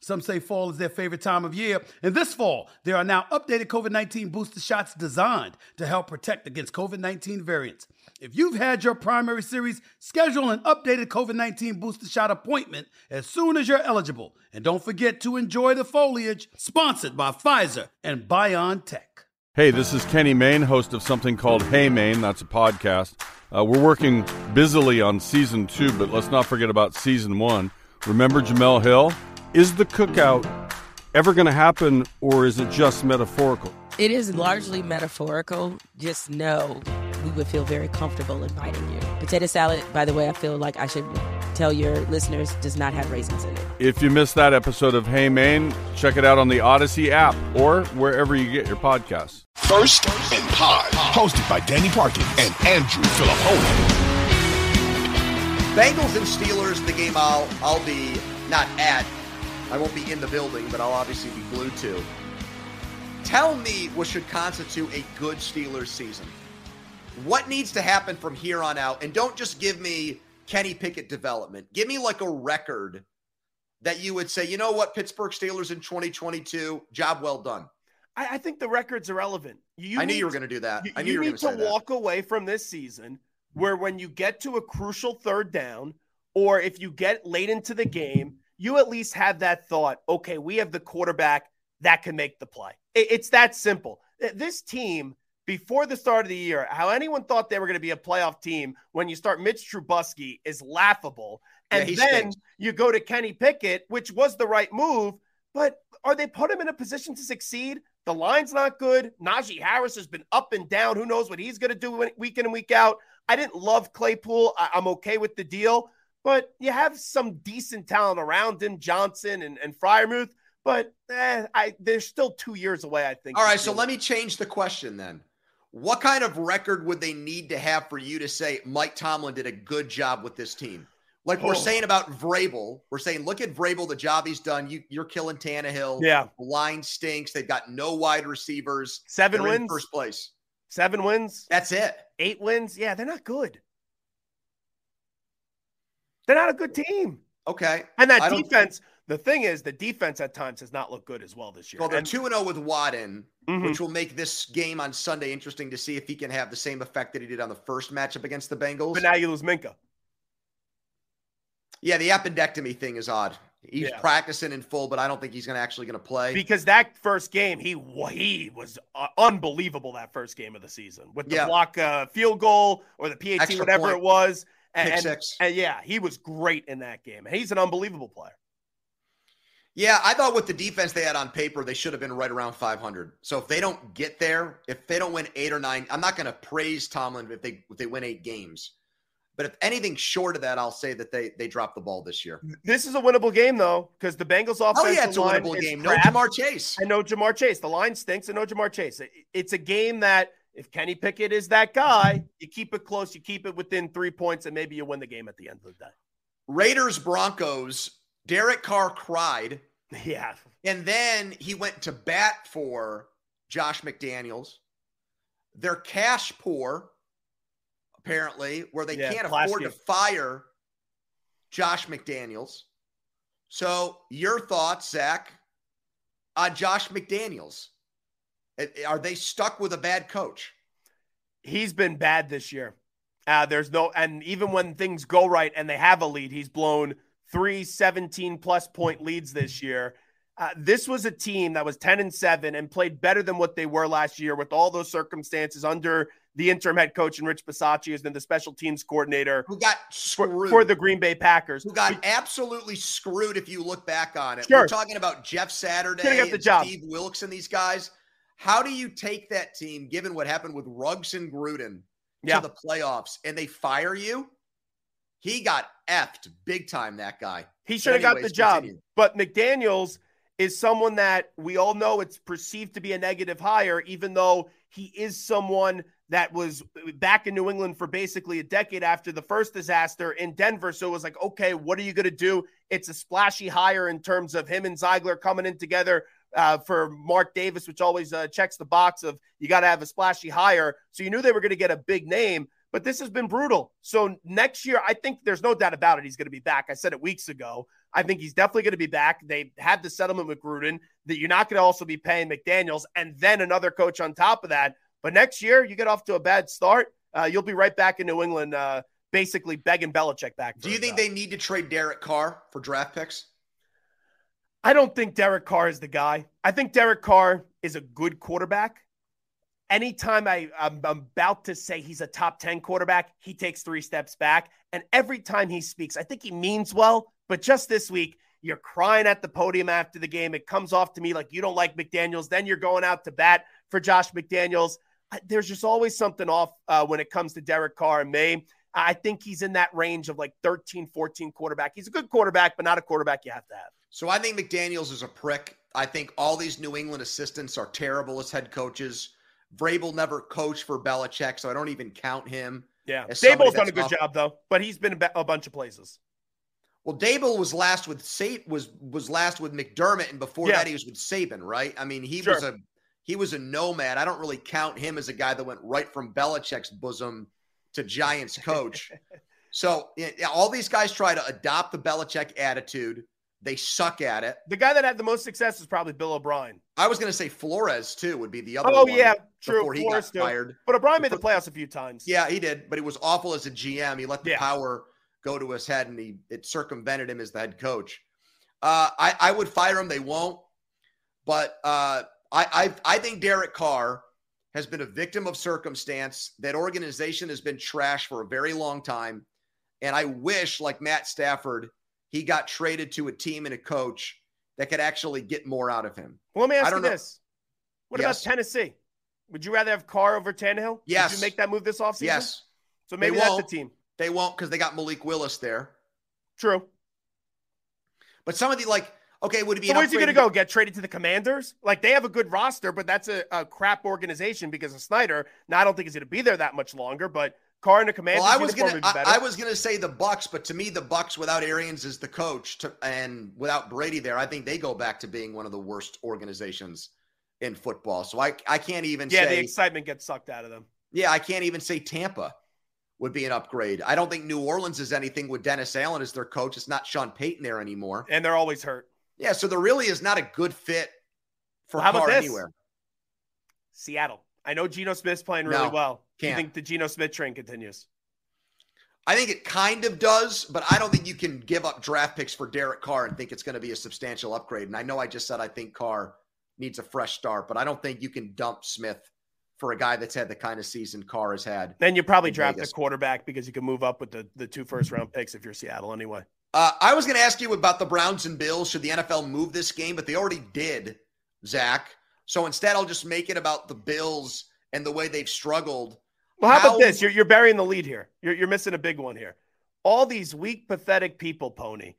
Some say fall is their favorite time of year. And this fall, there are now updated COVID 19 booster shots designed to help protect against COVID 19 variants. If you've had your primary series, schedule an updated COVID 19 booster shot appointment as soon as you're eligible. And don't forget to enjoy the foliage, sponsored by Pfizer and BioNTech. Hey, this is Kenny Mayne, host of something called Hey Mayne. That's a podcast. Uh, we're working busily on season two, but let's not forget about season one. Remember Jemele Hill? Is the cookout ever going to happen, or is it just metaphorical? It is largely metaphorical. Just know we would feel very comfortable inviting you. Potato salad, by the way, I feel like I should tell your listeners, does not have raisins in it. If you missed that episode of Hey Mayne, check it out on the Odyssey app or wherever you get your podcasts. First and Pod, hosted by Danny Parkin and Andrew Filippone. Bengals and Steelers, the game I'll I'll be not at. I won't be in the building, but I'll obviously be glued to. Tell me what should constitute a good Steelers season. What needs to happen from here on out? And don't just give me Kenny Pickett development. Give me like a record that you would say, you know what, Pittsburgh Steelers in 2022, job well done. I, I think the record's irrelevant. You I knew you were going to do that. You, I knew you, you need to walk that. away from this season where when you get to a crucial third down, or if you get late into the game, you at least have that thought, okay, we have the quarterback that can make the play. It's that simple. This team, before the start of the year, how anyone thought they were going to be a playoff team when you start Mitch Trubisky is laughable. And yeah, then stinks. you go to Kenny Pickett, which was the right move, but are they put him in a position to succeed? The line's not good. Najee Harris has been up and down. Who knows what he's going to do week in and week out? I didn't love Claypool. I- I'm okay with the deal but you have some decent talent around him, Johnson and, and Freiermuth. But eh, I they're still two years away, I think. All right, so let me change the question then. What kind of record would they need to have for you to say Mike Tomlin did a good job with this team? Like we're oh. saying about Vrabel, we're saying, look at Vrabel, the job he's done. You, you're killing Tannehill. Yeah, line stinks. They've got no wide receivers. 7 they're wins, first place. Seven wins. That's it. Eight wins. Yeah, they're not good. They're not a good team. Okay. And that defense, the thing is, the defense at times has not looked good as well this year. Well, they're 2 0 with Wadden, mm-hmm. which will make this game on Sunday interesting to see if he can have the same effect that he did on the first matchup against the Bengals. But now you lose Minkah. Yeah, the appendectomy thing is odd. He's yeah. practicing in full, but I don't think he's going to actually going to play because that first game he he was uh, unbelievable. That first game of the season with the yeah. block uh, field goal or the PAT, Extra whatever point. it was. And, Pick six. And, and yeah, he was great in that game. He's an unbelievable player. Yeah, I thought with the defense they had on paper, they should have been right around 500. So if they don't get there, if they don't win eight or nine, I'm not going to praise Tomlin if they if they win eight games. But if anything short of that, I'll say that they they drop the ball this year. This is a winnable game though, because the Bengals offense. Oh yeah, it's a winnable game. No Ja'Marr Chase. I know Ja'Marr Chase. The line stinks. I know Ja'Marr Chase. It's a game that if Kenny Pickett is that guy, you keep it close, you keep it within three points, and maybe you win the game at the end of the day. Raiders Broncos. Derek Carr cried. Yeah. And then he went to bat for Josh McDaniels. They're cash poor, apparently, where they yeah, can't afford to fire Josh McDaniels. So, your thoughts, Zach, on Josh McDaniels? Are they stuck with a bad coach? He's been bad this year. Uh, there's no, and even when things go right and they have a lead, he's blown three 17 plus point leads this year. Uh, this was a team that was 10 and 7 and played better than what they were last year with all those circumstances under the interim head coach and Rich Bisaccia has been the special teams coordinator who got for, for, the Green Bay Packers. Who got absolutely screwed if you look back on it. Sure. We're talking about Jeff Saturday and the job. Steve Wilks and these guys. How do you take that team, given what happened with Ruggs and Gruden, yeah. to the playoffs and they fire you? He got effed big time, that guy. He should have got the job. Continue. But McDaniels – is someone that we all know it's perceived to be a negative hire, even though he is someone that was back in New England for basically a decade after the first disaster in Denver. So it was like, okay, what are you going to do? It's a splashy hire in terms of him and Ziegler coming in together uh, for Mark Davis, which always uh, checks the box of you got to have a splashy hire. So you knew they were going to get a big name, but this has been brutal. So next year, I think there's no doubt about it. He's going to be back. I said it weeks ago. I think he's definitely going to be back. They had the settlement with Gruden that you're not going to also be paying McDaniels and then another coach on top of that. But next year, you get off to a bad start, uh, you'll be right back in New England, uh, basically begging Belichick back. Do you think job. they need to trade Derek Carr for draft picks? I don't think Derek Carr is the guy. I think Derek Carr is a good quarterback. Anytime I, I'm, I'm about to say he's a top 10 quarterback, he takes three steps back. And every time he speaks, I think he means well, but just this week, you're crying at the podium after the game. It comes off to me like you don't like McDaniels. Then you're going out to bat for Josh McDaniels. There's just always something off uh, when it comes to Derek Carr and May. I think he's in that range of like 13, 14 quarterback. He's a good quarterback, but not a quarterback you have to have. So I think McDaniels is a prick. I think all these New England assistants are terrible as head coaches. Vrabel never coached for Belichick, so I don't even count him. Yeah, Daboll's done a good off- job though, but he's been a bunch of places. Well, Daboll was last with Sate was was last with McDermott, and before yeah. that he was with Saban, right? I mean, he sure. was a he was a nomad. I don't really count him as a guy that went right from Belichick's bosom to Giants coach. so all these guys try to adopt the Belichick attitude. They suck at it. The guy that had the most success is probably Bill O'Brien. I was going to say Flores too would be the other. Oh yeah, true. Before he Flores got fired, but O'Brien made the playoffs a few times. Yeah, he did, but he was awful as a GM. He let the yeah. power go to his head, and he it circumvented him as the head coach. Uh, I I would fire him. They won't, but uh, I I I think Derek Carr has been a victim of circumstance. That organization has been trash for a very long time, and I wish, like Matt Stafford, he got traded to a team and a coach that could actually get more out of him. Well, let me ask you know. this: What yes. about Tennessee? Would you rather have Carr over Tannehill? Yes. Would you make that move this offseason? Yes. So maybe that's the team. They won't because they got Malik Willis there. True. But some of the like, okay, would it be? So where's he going to go? Get traded to the Commanders? Like they have a good roster, but that's a, a crap organization because of Snyder. Now I don't think he's going to be there that much longer. But Carr and the. Well, I was gonna, I, I, was gonna say the Bucks, but to me, the Bucks without Arians as the coach to, and without Brady there, I think they go back to being one of the worst organizations in football. So I, I can't even. Yeah, say, the excitement gets sucked out of them. Yeah, I can't even say Tampa would be an upgrade. I don't think New Orleans is anything with Dennis Allen as their coach. It's not Sean Payton there anymore. And they're always hurt. Yeah, so there really is not a good fit for well, how about this? anywhere. Seattle. I know Geno Smith's playing really no, well. Do you think the Geno Smith train continues? I think it kind of does, but I don't think you can give up draft picks for Derek Carr and think it's going to be a substantial upgrade. And I know I just said I think Carr needs a fresh start, but I don't think you can dump Smith for a guy that's had the kind of season Carr has had. Then you probably draft Vegas. a quarterback because you can move up with the, the two first round picks if you're Seattle anyway. Uh, I was going to ask you about the Browns and Bills. Should the NFL move this game? But they already did, Zach. So instead, I'll just make it about the Bills and the way they've struggled. Well, how, how... about this? You're, you're burying the lead here. You're, you're missing a big one here. All these weak, pathetic people, Pony,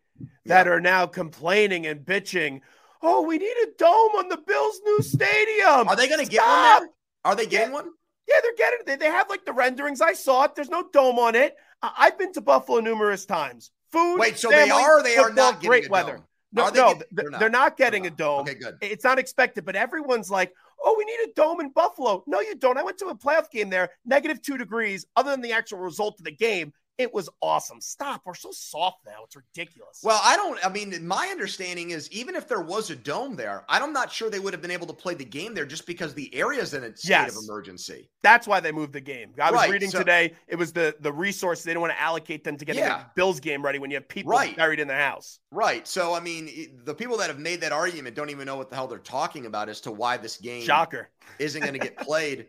that yeah. are now complaining and bitching. Oh, we need a dome on the Bills' new stadium. Are they going to get one there? Are they getting yeah. one? Yeah, they're getting it. They, they have like the renderings. I saw it. There's no dome on it. I, I've been to Buffalo numerous times. Food. Wait, so family, they are. They football, are not great weather. Dome? No, they no, getting, they're, not. they're not getting they're not. a dome. Okay, good. It's not expected, but everyone's like, "Oh, we need a dome in Buffalo." No, you don't. I went to a playoff game there, negative two degrees. Other than the actual result of the game, It was awesome. Stop. We're so soft now. It's ridiculous. Well, I don't. I mean, my understanding is even if there was a dome there, I'm not sure they would have been able to play the game there just because the area's in a state Yes. of emergency. That's why they moved the game. I was Right, reading so- today. It was the the resource they didn't want to allocate them to get Yeah. the Bills game ready when you have people Right. buried in the house. Right. So, I mean, the people that have made that argument don't even know what the hell they're talking about as to why this game Shocker. isn't going to get played.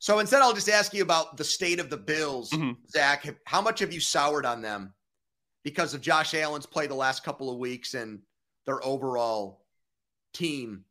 So instead, I'll just ask you about the state of the Bills, Mhm. Zach. How much have you soured on them because of Josh Allen's play the last couple of weeks and their overall team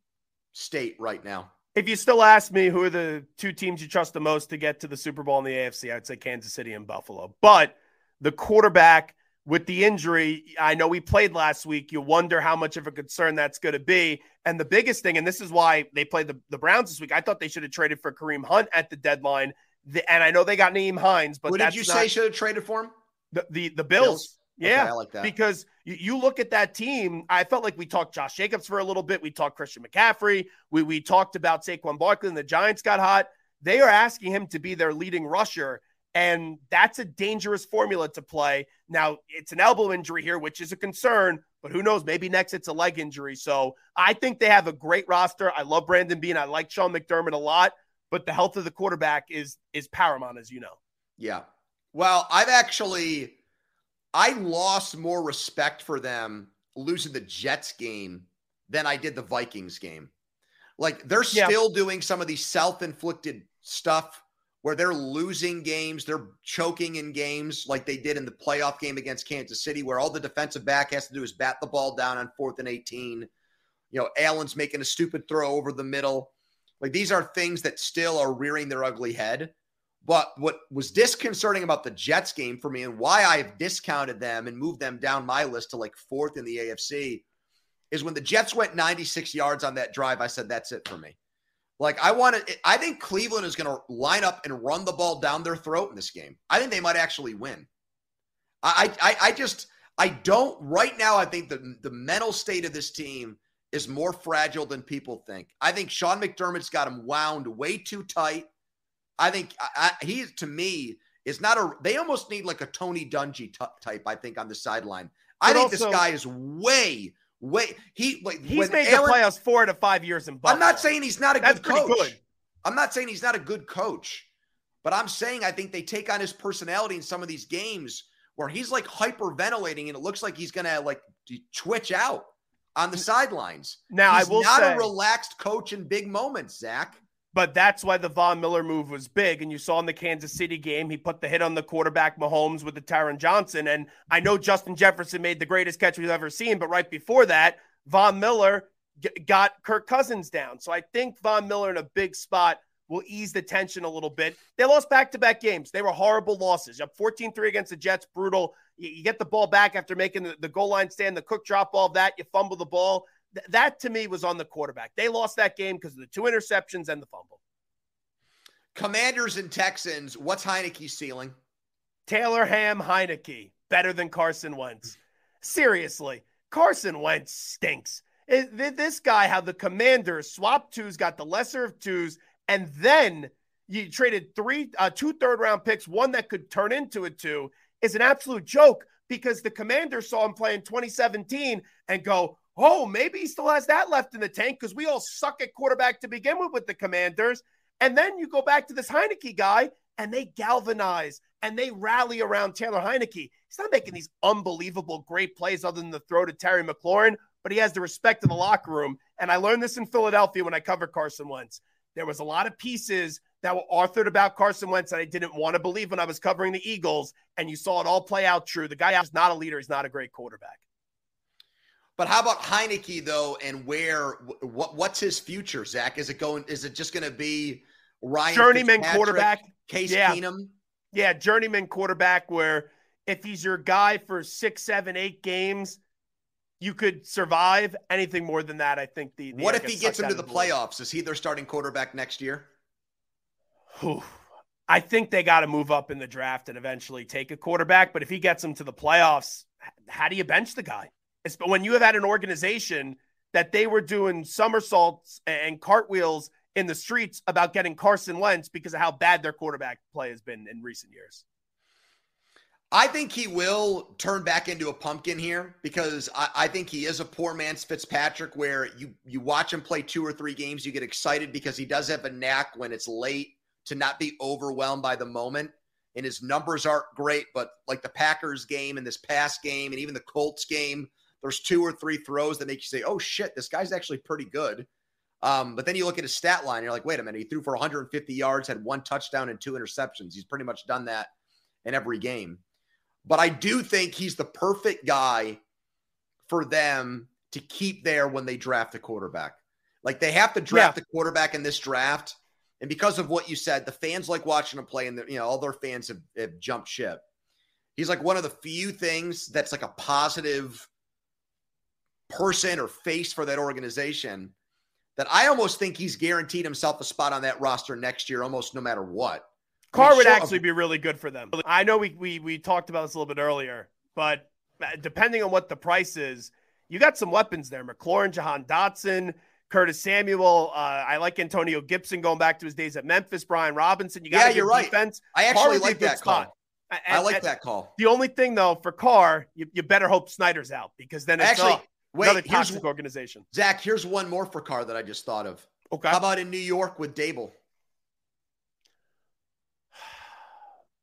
state right now? If you still ask me who are the two teams you trust the most to get to the Super Bowl in the AFC, I'd say Kansas City and Buffalo. But the quarterback with the injury, I know we played last week. You wonder how much of a concern that's going to be. And the biggest thing, and this is why they played the, the Browns this week, I thought they should have traded for Kareem Hunt at the deadline. The, and I know they got Nyheim Hines, but Who did you say should have traded for him? the the, the Bills. Bills? Okay, Yeah, I like that. because you, you look at that team. I felt like we talked Josh Jacobs for a little bit. We talked Christian McCaffrey. We we talked about Saquon Barkley and the Giants got hot. They are asking him to be their leading rusher, and that's a dangerous formula to play. Now it's an elbow injury here, which is a concern. But who knows? Maybe next it's a leg injury. So I think they have a great roster. I love Brandon Beane. I like Sean McDermott a lot. But the health of the quarterback is is paramount, as you know. Yeah. Well, I've actually I lost more respect for them losing the Jets game than I did the Vikings game. Like they're Yeah. still doing some of these self-inflicted stuff where they're losing games, they're choking in games like they did in the playoff game against Kansas City where all the defensive back has to do is bat the ball down on 4th and 18. You know, Allen's making a stupid throw over the middle. Like these are things that still are rearing their ugly head. But what was disconcerting about the Jets game for me and why I've discounted them and moved them down my list to like fourth in the AFC is when the Jets went 96 yards on that drive, I said, that's it for me. Like, I want to, I think Cleveland is going to line up and run the ball down their throat in this game. I think they might actually win. I, I, I just, I don't, right now, I think the, the mental state of this team is more fragile than people think. I think Sean McDermott's got him wound way too tight. I think I, I, he, to me, is not a. They almost need like a Tony Dungy t- type. I think on the sideline. I But think this guy is way, way. He like He's made Aaron- the playoffs four to five years in Buffalo. I'm not saying he's not a That's good coach. good. I'm not saying he's not a good coach, but I'm saying I think they take on his personality in some of these games where he's like hyperventilating and it looks like he's gonna like twitch out on the sidelines. Now, I he's will not say- a relaxed coach in big moments, Zach. But that's why the Von Miller move was big. And you saw in the Kansas City game, he put the hit on the quarterback Mahomes with the Taron Johnson. And I know Justin Jefferson made the greatest catch we've ever seen, but right before that, Von Miller g- got Kirk Cousins down. So I think Von Miller in a big spot will ease the tension a little bit. They lost back to back games. They were horrible losses. Up 14 3 against the Jets, brutal. You, get the ball back after making the goal line stand, the cook drop all that, you fumble the ball. Th- that to me was on the quarterback. They lost that game because of the two interceptions and the fumble. Commanders and Texans. What's Heinicke's ceiling? Taylor Ham Heinicke better than Carson Wentz. Seriously, Carson Wentz stinks. It- th- this guy, how the Commanders swapped twos, got the lesser of twos, and then you traded three, uh, two third round picks, one that could turn into a two, is an absolute joke because the Commanders saw him play in 2017 and go, oh, maybe he still has that left in the tank because we all suck at quarterback to begin with with the Commanders. And then you go back to this Heinicke guy and they galvanize and they rally around Taylor Heinicke. He's not making these unbelievable great plays other than the throw to Terry McLaurin, but he has the respect of the locker room. And I learned this in Philadelphia when I covered Carson Wentz. There was a lot of pieces that were authored about Carson Wentz that I didn't want to believe when I was covering the Eagles, and you saw it all play out true. The guy is not a leader; he's not a great quarterback. But how about Heinicke though, and where what what's his future, Zach? Is it going? Is it just going to be Ryan Journeyman quarterback. Case Yeah. Keenum? Yeah, journeyman quarterback where if he's your guy for six, seven, eight games, you could survive. Anything more than that, I think the, the What if he gets sucked into the playoffs? Is he their starting quarterback next year? Whew. I think they got to move up in the draft and eventually take a quarterback. But if he gets them to the playoffs, how do you bench the guy? But when you have had an organization that they were doing somersaults and cartwheels in the streets about getting Carson Wentz because of how bad their quarterback play has been in recent years. I think he will turn back into a pumpkin here because I, I, think he is a poor man's Fitzpatrick where you you watch him play two or three games, you get excited because he does have a knack when it's late to not be overwhelmed by the moment. And his numbers aren't great, but like the Packers game and this past game and even the Colts game, there's two or three throws that make you say, oh shit, this guy's actually pretty good. Um, but then you look at his stat line, you're like, wait a minute, he threw for 150 yards, had one touchdown and two interceptions. He's pretty much done that in every game. But I do think he's the perfect guy for them to keep there when they draft a quarterback. Like they have to draft yeah. the quarterback in this draft. And because of what you said, the fans like watching him play, and you know all their fans have, have jumped ship. He's like one of the few things that's like a positive person or face for that organization that I almost think he's guaranteed himself a spot on that roster next year, almost no matter what. Carr would actually be really good for them. I know we, we we talked about this a little bit earlier, but uh, depending on what the price is, you got some weapons there. McLaurin, Jahan Dotson, Curtis Samuel. Uh, I like Antonio Gibson going back to his days at Memphis. Brian Robinson. You got yeah, you're right. Defense. I actually like that spot. call. And, I like that call. The only thing though for Carr, you, you better hope Snyder's out because then it's actually wait, another toxic organization. Zach, here's one more for Carr that I just thought of. Okay. How about in New York with Daboll?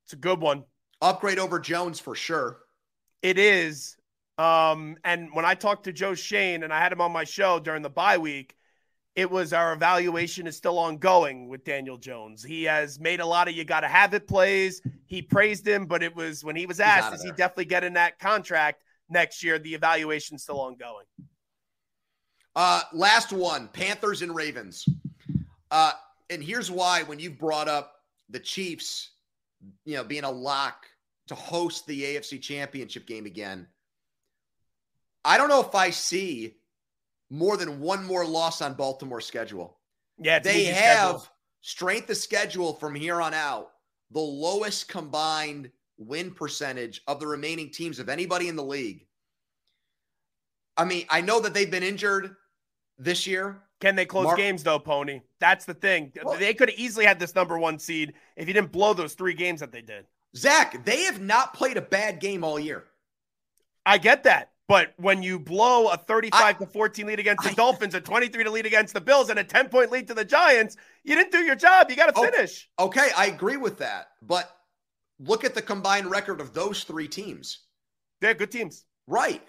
It's a good one. Upgrade over Jones for sure. It is. Um, and when I talked to Joe Schoen and I had him on my show during the bye week, it was our evaluation is still ongoing with Daniel Jones. He has made a lot of you got to have it plays. He praised him, but it was when he was asked, is he definitely getting that contract next year? The evaluation's still ongoing. Uh, last one Panthers and Ravens. Uh, and here's why when you brought up the Chiefs you know, being a lock to host the AFC championship game again. I don't know if I see more than one more loss on Baltimore's schedule. Yeah, they have schedule. strength of schedule from here on out, the lowest combined win percentage of the remaining teams of anybody in the league. I mean, I know that they've been injured this year. Can they close Mark- games though, Pony? That's the thing. Well, they could have easily had this number one seed if you didn't blow those three games that they did. Zach, they have not played a bad game all year. I get that. But when you blow a 35 I, to 14 lead against the I, Dolphins, a 23 to lead against the Bills, and a 10 point lead to the Giants, you didn't do your job. You got to oh, finish. Okay, I agree with that. But look at the combined record of those three teams. They're good teams. Right.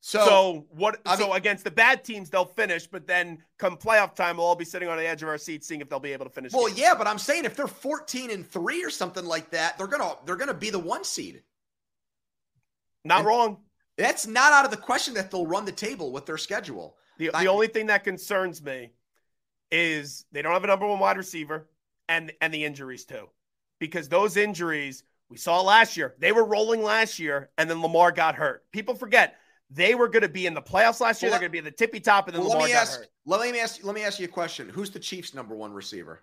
So, so what? I so against the bad teams, they'll finish, but then come playoff time, we'll all be sitting on the edge of our seats, seeing if they'll be able to finish. Well, games. yeah, but I'm saying if they're 14 and three or something like that, they're gonna they're gonna be the one seed. Not and wrong. That's not out of the question that they'll run the table with their schedule. The, I, the only thing that concerns me is they don't have a number one wide receiver, and and the injuries too, because those injuries we saw last year. They were rolling last year, and then Lamar got hurt. People forget they were going to be in the playoffs last year. Well, They're going to be the tippy top, and then well, Lamar let me ask, hurt. Let me ask. Let me ask you a question. Who's the Chiefs' number one receiver?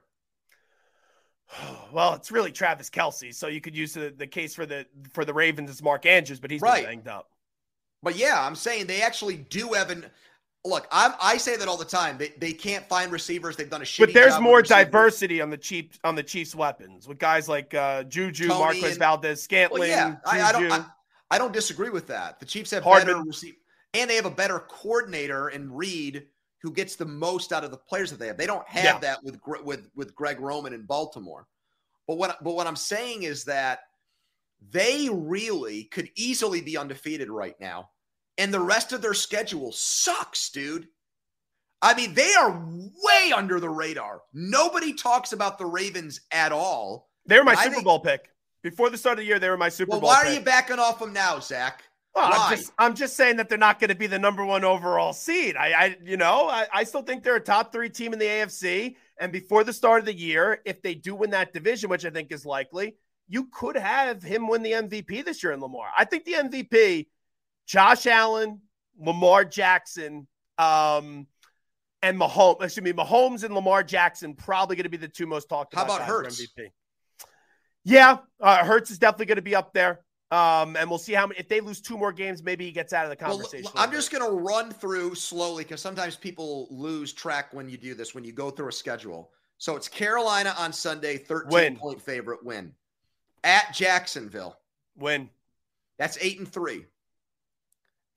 well, it's really Travis Kelce, So you could use the, the case for the for the Ravens is Mark Andrews, but he's right. banged up. But yeah, I'm saying they actually do have an. Look, I'm, I say that all the time. They, they can't find receivers. They've done a shitty. But there's more diversity on the Chiefs on the Chiefs' weapons with guys like uh, Juju, Toney Marquez and, Valdes, Scantling. Well, yeah, I, I, don't. I, I don't disagree with that. The Chiefs have Hardman. better receive, and they have a better coordinator in Reid who gets the most out of the players that they have. They don't have yeah. that with with with Greg Roman in Baltimore. But what but what I'm saying is that they really could easily be undefeated right now, and the rest of their schedule sucks, dude. I mean, they are way under the radar. Nobody talks about the Ravens at all. They were my Super think, Bowl pick. Before the start of the year, they were my Super well, Bowl. Why pick. are you backing off them now, Zach? Well? I'm just I'm just saying that they're not going to be the number one overall seed. I, I you know, I, I still think they're a top three team in the AFC. And before the start of the year, if they do win that division, which I think is likely, you could have him win the MVP this year in Lamar. I think the MVP, Josh Allen, Lamar Jackson, um, and Mahomes. Excuse me, Mahomes and Lamar Jackson probably going to be the two most talked about. How about Hurts? MVP. Yeah, uh, Hurts is definitely going to be up there. Um, and we'll see how many. If they lose two more games, maybe he gets out of the conversation. Well, I'm just going to run through slowly because sometimes people lose track when you do this. When you go through a schedule, so it's Carolina on Sunday, 13 win. point favorite win at Jacksonville. Win. That's eight and three.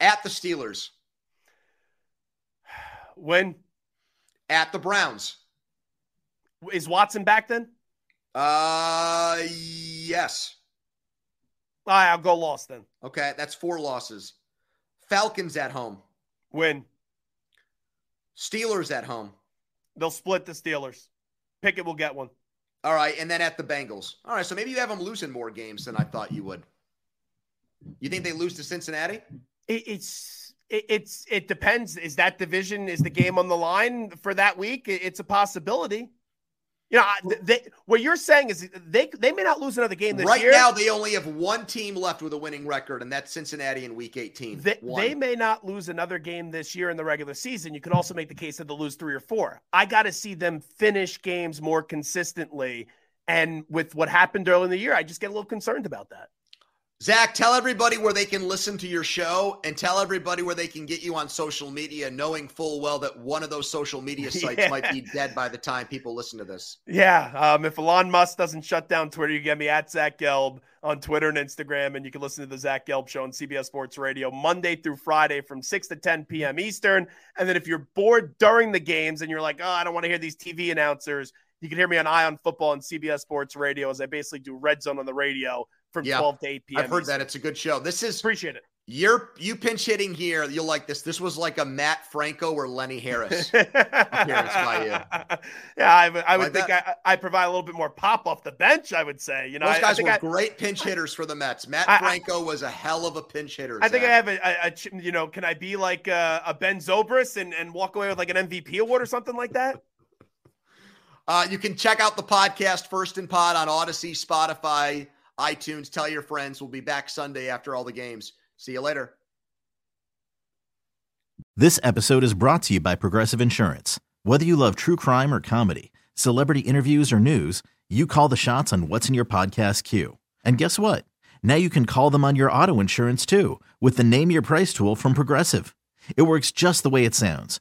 At the Steelers. Win. At the Browns. Is Watson back then? Uh, yes. All right, I'll go loss then. Okay, that's four losses. Falcons at home. Win. Steelers at home. They'll split the Steelers. Pickett will get one. All right, and then at the Bengals. All right, so maybe you have them losing more games than I thought you would. You think they lose to Cincinnati? It, it's it, it's it depends. Is that division is the game on the line for that week? It, it's a possibility. You know, they, what you're saying is they they may not lose another game this right year. Right now, they only have one team left with a winning record, and that's Cincinnati in Week 18. They, they, may not lose another game this year in the regular season. You can also make the case that they'll lose three or four. I got to see them finish games more consistently. And with what happened early in the year, I just get a little concerned about that. Zach, tell everybody where they can listen to your show and tell everybody where they can get you on social media, knowing full well that one of those social media sites yeah. might be dead by the time people listen to this. Yeah. Um, if Elon Musk doesn't shut down Twitter, you get me at Zach Gelb on Twitter and Instagram, and you can listen to the Zach Gelb Show on CBS Sports Radio Monday through Friday from 6 to 10 p.m. Eastern. And then if you're bored during the games and you're like, oh, I don't want to hear these TV announcers, you can hear me on Eye on Football and CBS Sports Radio as I basically do Red Zone on the radio from yeah, 12 to 8 p.m. I've heard that. It's a good show. This is appreciate it. You're you pinch hitting here. You'll like this. This was like a Matt Franco or Lenny Harris appearance by you. Yeah, I, I would like think I, I, provide a little bit more pop off the bench. I would say, you know, those guys I, were great pinch hitters for the Mets. Matt Franco was a hell of a pinch hitter. I think I have a, a, you know, can I be like a, a Ben Zobrist and and walk away with like an MVP award or something like that? Uh, you can check out the podcast First and Pod on Odyssey, Spotify, iTunes. Tell your friends. We'll be back Sunday after all the games. See you later. This episode is brought to you by Progressive Insurance. Whether you love true crime or comedy, celebrity interviews or news, you call the shots on what's in your podcast queue. And guess what? Now you can call them on your auto insurance too with the Name Your Price tool from Progressive. It works just the way it sounds